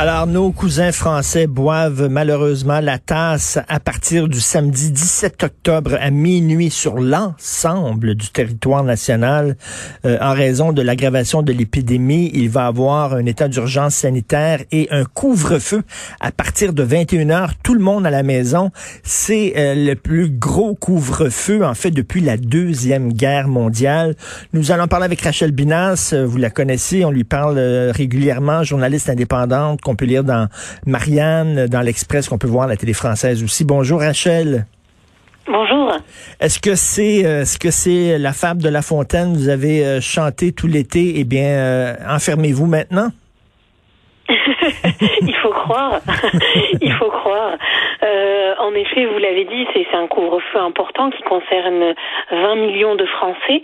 Alors, nos cousins français boivent malheureusement la tasse à partir du samedi 17 octobre à minuit sur l'ensemble du territoire national euh, en raison de l'aggravation de l'épidémie. Il va avoir un état d'urgence sanitaire et un couvre-feu à partir de 21 heures. Tout le monde à la maison. C'est euh, le plus gros couvre-feu, en fait, depuis la Deuxième Guerre mondiale. Nous allons parler avec Rachel Binas. Vous la connaissez. On lui parle euh, régulièrement, journaliste indépendante qu'on peut lire dans Marianne, dans l'Express, qu'on peut voir à la télé française aussi. Bonjour Rachel. Bonjour. Est-ce que c'est euh, est-ce que c'est la fable de La Fontaine? Vous avez euh, chanté tout l'été. Eh bien, euh, enfermez-vous maintenant. Il faut croire. Il faut croire. En effet, vous l'avez dit, c'est un couvre-feu important qui concerne 20 millions de Français.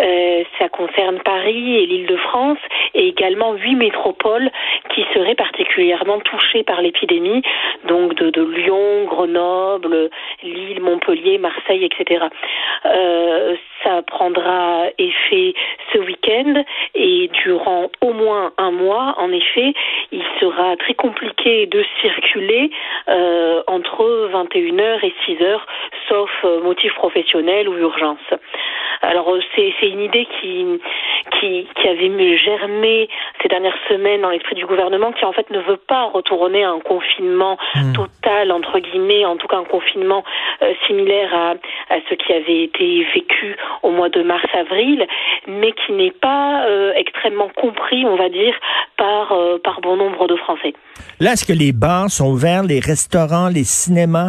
Euh, ça concerne Paris et l'Île-de-France et également huit métropoles qui seraient particulièrement touchées par l'épidémie, donc de, de Lyon, Grenoble, Lille, Montpellier, Marseille, etc. Euh, ça prendra effet ce week-end et durant au moins un mois, en effet, il sera très compliqué de circuler euh, entre 21h et 6h, sauf euh, motif professionnel ou urgence. Alors euh, c'est une idée qui, qui qui avait germé ces dernières semaines dans l'esprit du gouvernement, qui en fait ne veut pas retourner à un confinement total entre guillemets, en tout cas un confinement euh, similaire à à ce qui avait été vécu au mois de mars-avril, mais qui n'est pas euh, extrêmement compris, on va dire, par euh, par bon nombre de Français. Là, est-ce que les bars sont ouverts, les restaurants, les cinémas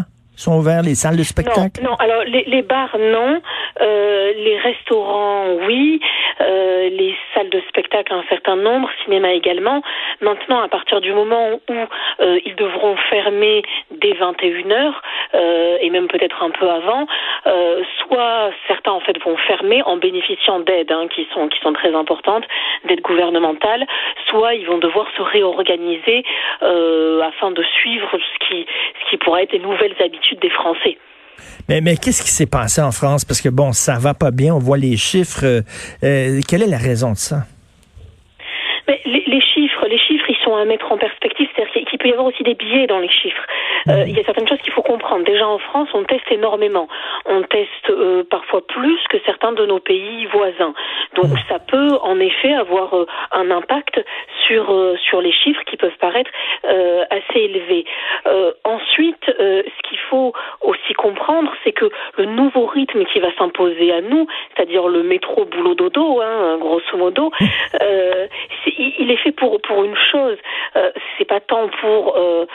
sont ouverts, les salles de spectacle? Non, non. Alors les, les bars, non. Euh, les restaurants, oui. Euh, les salles de spectacle, un certain nombre. Cinéma également. Maintenant, à partir du moment où euh, ils devront fermer dès 21 heures euh, et même peut-être un peu avant, euh, soit certains en fait vont fermer en bénéficiant d'aides hein, qui sont qui sont très importantes, d'aides gouvernementales, soit ils vont devoir se réorganiser euh, afin de suivre ce qui ce qui pourrait être les nouvelles habitudes des Français. Mais, mais qu'est-ce qui s'est passé en France? Parce que bon, ça va pas bien. On voit les chiffres. Euh, euh, quelle est la raison de ça? Les, les chiffres, les chiffres, ils sont à mettre en perspective. C'est-à-dire qu'il peut y avoir aussi des biais dans les chiffres. Euh, il y a certaines choses qu'il faut comprendre. Déjà en France, on teste énormément. On teste euh, parfois plus que certains de nos pays voisins. Donc ça peut en effet avoir euh, un impact sur euh, sur les chiffres qui peuvent paraître euh, assez élevés. Euh, ensuite, euh, ce qu'il faut aussi comprendre, c'est que le nouveau rythme qui va s'imposer à nous, c'est-à-dire le métro boulot dodo, hein, grosso modo, euh, il il est fait pour pour une chose. Euh, c'est pas tant pour euh,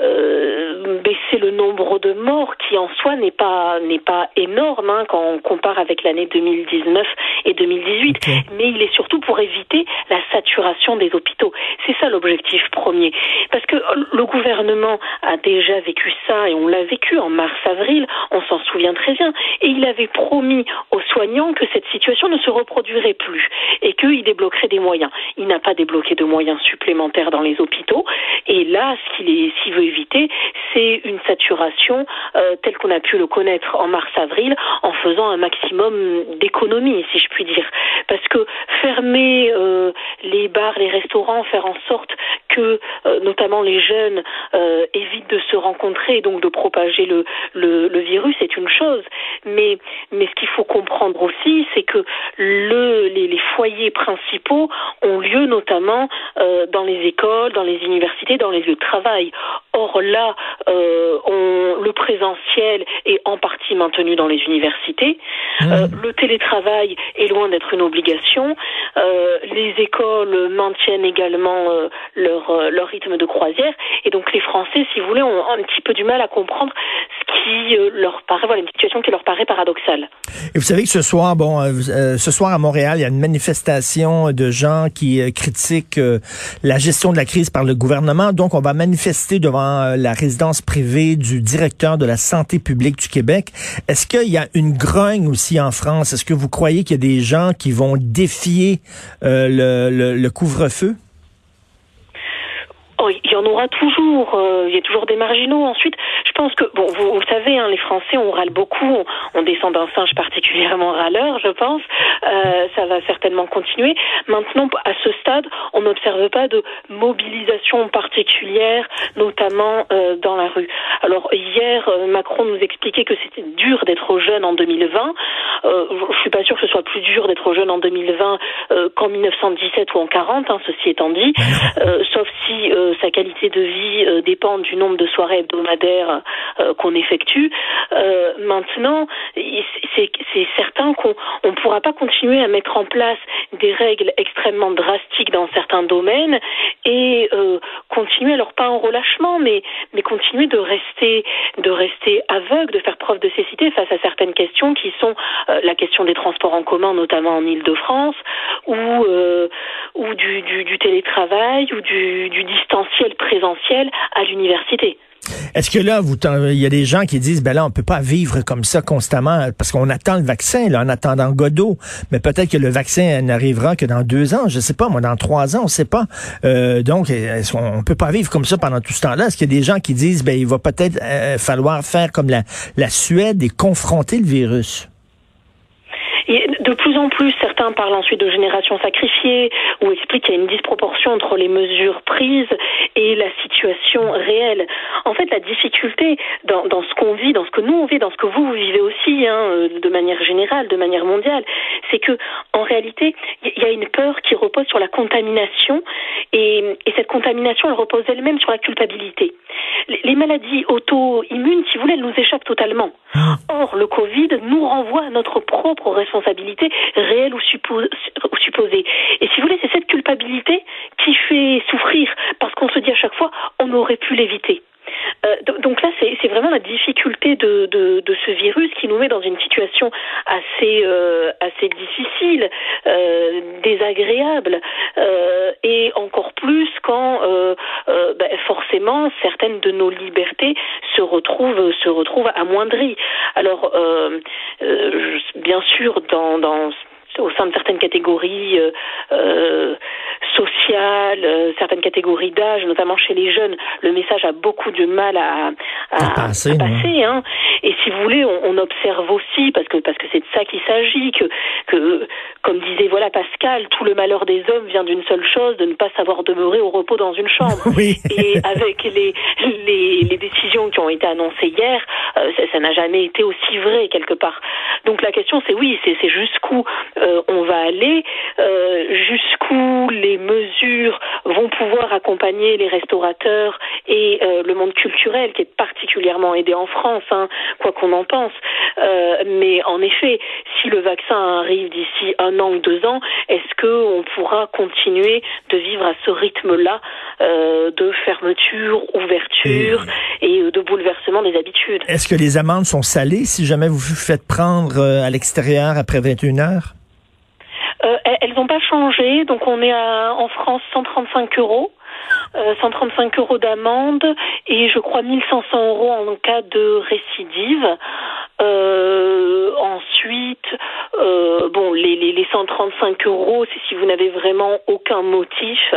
euh, baisser le nombre de morts qui en soi n'est pas n'est pas énorme hein, quand on compare avec l'année 2019 et 2018, Ok. mais il est surtout pour éviter la saturation des hôpitaux. C'est ça l'objectif premier, parce que le gouvernement a déjà vécu ça et on l'a vécu en mars-avril, on s'en souvient très bien, et il avait promis aux soignants que cette situation ne se reproduirait plus et qu'il débloquerait des moyens. Il n'a pas débloqué de moyens supplémentaires dans les hôpitaux, et là, ce qu'il s'il veut éviter, c'est une saturation euh, telle qu'on a pu le connaître en mars-avril, en faisant un maximum d'économies, si je puis dire. Parce que fermer euh, les bars, les restaurants, faire en sorte que euh, notamment les jeunes évitent de se rencontrer et donc de propager le, le, virus, c'est une chose. Mais, mais ce qu'il faut comprendre aussi, c'est que le, les foyers principaux ont lieu notamment euh, dans les écoles, dans les universités, dans les lieux de travail. Or là, euh, on, le présentiel est en partie maintenu dans les universités. Euh, le télétravail est loin d'être une obligation. Les écoles maintiennent également leur, leur rythme de croisière. Et donc les Français, si vous voulez, ont un petit peu du mal à comprendre qui euh, leur paraît, voilà, une situation qui leur paraît paradoxale. Et vous savez que ce soir, bon, euh, euh, ce soir à Montréal, il y a une manifestation de gens qui critiquent la gestion de la crise par le gouvernement. Donc, on va manifester devant la résidence privée du directeur de la santé publique du Québec. Est-ce qu'il y a une grogne aussi en France? Est-ce que vous croyez qu'il y a des gens qui vont défier le couvre-feu? Oh, il y en aura toujours. Euh, il y a toujours des marginaux. Ensuite, je pense que, bon, vous, vous savez, hein, les Français, on râle beaucoup. On, descend d'un singe particulièrement râleur, je pense. Euh, ça va certainement continuer. Maintenant, à ce stade, on n'observe pas de mobilisation particulière, notamment euh, dans la rue. Alors, hier, euh, Macron nous expliquait que c'était dur d'être jeune en 2020. Euh, je suis pas sûre que ce soit plus dur d'être jeune en 2020 euh, qu'en 1917 ou en 40, hein, ceci étant dit. sauf si sa qualité de vie euh, dépend du nombre de soirées hebdomadaires euh, qu'on effectue. Euh, maintenant, c'est certain qu'on ne pourra pas continuer à mettre en place des règles extrêmement drastiques dans certains domaines et continuer, alors pas en relâchement, mais, mais continuer de rester, de rester aveugle, de faire preuve de cécité face à certaines questions qui sont la question des transports en commun, notamment en Ile-de-France, ou, ou du, du, du, télétravail, ou du, du distanciel présentiel à l'université. Est-ce que là, il y a des gens qui disent, ben là, on peut pas vivre comme ça constamment parce qu'on attend le vaccin, là, en attendant Godot. Mais peut-être que le vaccin n'arrivera que dans deux ans, je sais pas, moi, dans trois ans, on sait pas. Euh, donc, on, peut pas vivre comme ça pendant tout ce temps-là? Est-ce qu'il y a des gens qui disent, ben, il va peut-être euh, falloir faire comme la, la Suède et confronter le virus? De plus en plus, certains parlent ensuite de génération sacrifiée ou expliquent qu'il y a une disproportion entre les mesures prises et la situation réelle. En fait, la difficulté dans, ce qu'on vit, dans ce que nous on vit, dans ce que vous, vous vivez aussi, hein, euh, de manière générale, de manière mondiale, c'est que en réalité, y a une peur qui repose sur la contamination et, et cette contamination, elle repose elle-même sur la culpabilité. Les maladies auto-immunes, si vous voulez, elles nous échappent totalement. Ah. Or, le Covid nous renvoie à notre propre responsabilité réelle ou, supposée. Et si vous voulez, c'est cette culpabilité qui fait souffrir, parce qu'on se dit à chaque fois, on aurait pu l'éviter. Euh, donc là, c'est vraiment la difficulté de, de, de, ce virus qui nous met dans une situation assez, euh, assez difficile, euh, désagréable, euh, et encore plus quand euh, ben, forcément certaines de nos libertés se retrouvent, se retrouvent amoindries. Alors, bien sûr, dans, dans au sein de certaines catégories euh, sociales, euh, certaines catégories d'âge, notamment chez les jeunes, le message a beaucoup de mal à, à, passer. hein. Et si vous voulez, on, on, observe aussi, parce que parce que c'est de ça qu'il s'agit, que, que comme disait voilà Pascal, tout le malheur des hommes vient d'une seule chose, de ne pas savoir demeurer au repos dans une chambre. Oui. Et avec les, les, les décisions qui ont été annoncées hier, ça n'a jamais été aussi vrai quelque part. Donc la question c'est oui, c'est jusqu'où euh, on va aller, euh, jusqu'où les mesures vont pouvoir accompagner les restaurateurs et euh, le monde culturel qui est particulièrement aidé en France, hein, quoi qu'on en pense. mais en effet, si le vaccin arrive d'ici un an ou deux ans, est-ce qu'on pourra continuer de vivre à ce rythme-là de fermeture, ouverture et, et de bouleversement des habitudes? Est-ce que les amendes sont salées si jamais vous vous faites prendre à l'extérieur après 21 heures? euh, elles n'ont pas changé, donc on est à, en France 135 euros. 135 euh, euros d'amende et je crois 1500 euros en cas de récidive. Euh, ensuite, euh, bon, les, les, les 135 euros, c'est si vous n'avez vraiment aucun motif,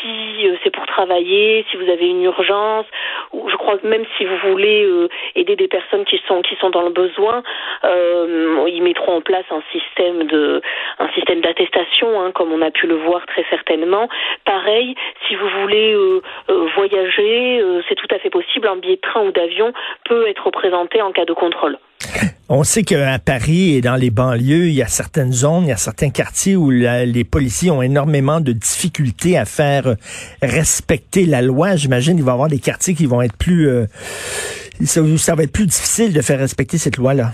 si c'est pour travailler, si vous avez une urgence, ou je crois que même si vous voulez aider des personnes qui sont qui sont dans le besoin, ils mettront en place un système de un système d'attestation, hein, comme on a pu le voir très certainement. Pareil, si vous voulez voyager, c'est tout à fait possible. Un billet de train ou d'avion peut être présenté en cas de contrôle. On sait qu'à Paris et dans les banlieues, il y a certaines zones, il y a certains quartiers où les policiers ont énormément de difficultés à faire respecter la loi. J'imagine qu'il va y avoir des quartiers qui vont être plus... Euh, ça va être plus difficile de faire respecter cette loi-là.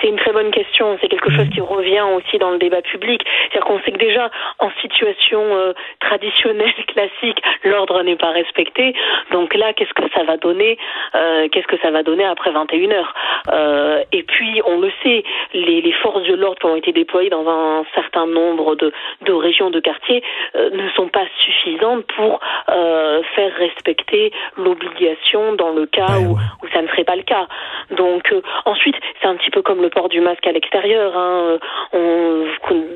C'est une très bonne question. C'est quelque chose qui revient aussi dans le débat public. C'est-à-dire qu'on sait que déjà, en situation euh, traditionnelle, classique, l'ordre n'est pas respecté. Donc là, qu'est-ce que ça va donner euh, Qu'est-ce que ça va donner après 21 heures? Euh, Et puis, on le sait, les, les forces de l'ordre qui ont été déployées dans un certain nombre de, de régions, de quartiers, ne sont pas suffisantes pour faire respecter l'obligation dans le cas où, où ça ne serait pas le cas. Donc ensuite, c'est un petit peu comme le port du masque à l'extérieur l'extérieur. Hein. On,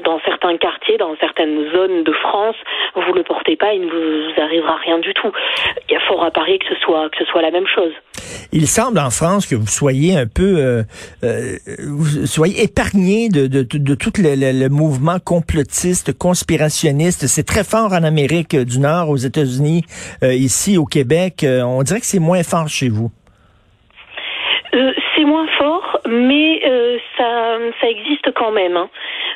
dans certains quartiers, dans certaines zones de France, vous le portez pas, il ne vous arrivera rien du tout. Il y a fort à parier que ce soit que ce soit la même chose. Il semble en France que vous soyez un peu, euh, euh vous soyez épargné de, de, de, tout le, le, mouvement complotiste, conspirationniste. C'est très fort en Amérique du Nord, aux États-Unis, euh, ici au Québec. Euh, on dirait que c'est moins fort chez vous. C'est moins fort, mais ça, ça existe quand même. Hein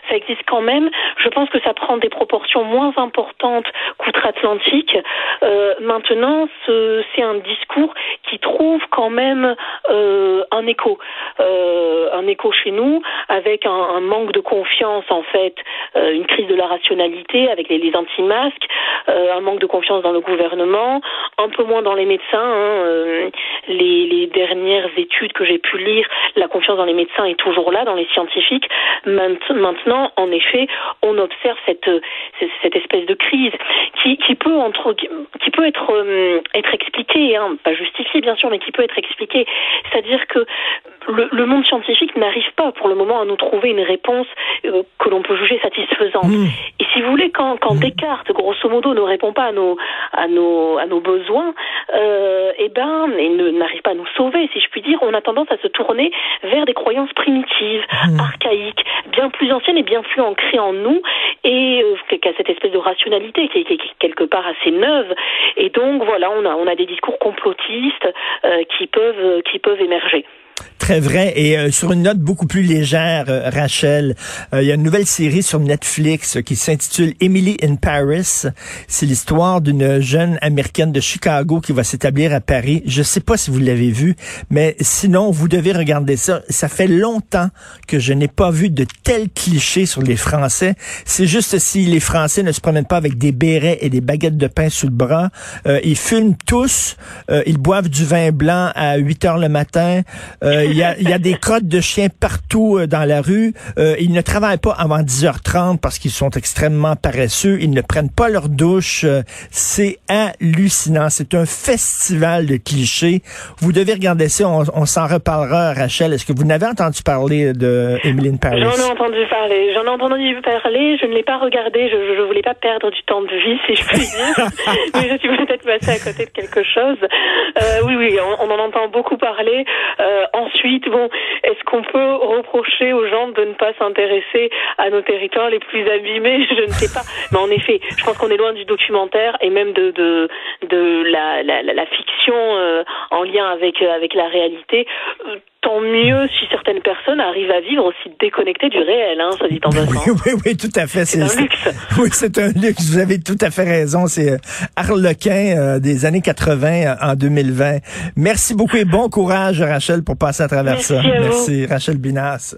ça existe quand même. Je pense que ça prend des proportions moins importantes qu'outre-Atlantique. Euh, maintenant, c'est un discours qui trouve quand même euh, un écho, euh, un écho chez nous, avec un, manque de confiance en fait, une crise de la rationalité avec les, anti-masques, un manque de confiance dans le gouvernement, un peu moins dans les médecins. Hein, les, les, dernières études que j'ai pu lire, la confiance dans les médecins est toujours là, dans les scientifiques. Maintenant, en effet, on observe cette, cette espèce de crise qui, qui peut entre, qui peut être euh, être expliquée, hein, pas justifiée bien sûr, mais qui peut être expliquée. C'est-à-dire que le, le, monde scientifique n'arrive pas pour le moment à nous trouver une réponse euh, que l'on peut juger satisfaisante. Mmh. Et si vous voulez, quand, quand mmh. Descartes, grosso modo, ne répond pas à nos à nos à nos besoins, euh, et eh ben, et n'arrive pas à nous sauver, si je puis dire, on a tendance à se tourner vers des croyances primitives, mmh. archaïques, bien plus anciennes et bien plus ancrées en nous, et euh, qu'à cette espèce de rationalité qui est, qui est, quelque part assez neuve. Et donc voilà, on a on a des discours complotistes euh, qui peuvent qui peuvent émerger. Très vrai. Et euh, sur une note beaucoup plus légère, euh, Rachel, euh, il y a une nouvelle série sur Netflix qui s'intitule Emily in Paris. C'est l'histoire d'une jeune américaine de Chicago qui va s'établir à Paris. Je sais pas si vous l'avez vu, mais sinon, vous devez regarder ça. Ça fait longtemps que je n'ai pas vu de tels clichés sur les Français. C'est juste si les Français ne se promènent pas avec des bérets et des baguettes de pain sous le bras. ils fument tous. ils boivent du vin blanc à 8 heures le matin. Il y, a, y, a, des crottes de chiens partout euh, dans la rue. Euh, ils ne travaillent pas avant 10h30 parce qu'ils sont extrêmement paresseux. Ils ne prennent pas leur douche. Euh, c'est hallucinant. C'est un festival de clichés. Vous devez regarder ça. On, on s'en reparlera, Rachel. Est-ce que vous n'avez entendu parler de Emily Paris? J'en ai entendu parler. J'en ai entendu parler. Je ne l'ai pas regardé. Je ne voulais pas perdre du temps de vie, si je puis dire. Mais je suis peut-être passée à côté de quelque chose. Euh, oui, oui, on, on, en entend beaucoup parler. Euh, ensuite, ensuite, bon, est-ce qu'on peut reprocher aux gens de ne pas s'intéresser à nos territoires les plus abîmés Je ne sais pas. Mais en effet, je pense qu'on est loin du documentaire et même de de, de la, la, la, fiction euh, en lien avec euh, avec la réalité. Tant mieux si certaines personnes arrivent à vivre aussi déconnectées du réel, hein, ça dit en passant. Oui, oui, oui, tout à fait. C'est un luxe. Oui, c'est un luxe. Vous avez tout à fait raison. C'est euh, Harlequin euh, des années 80 euh, en 2020. Merci beaucoup et bon courage, Rachel, pour passer à travers Merci ça. À Merci, Rachel Binas.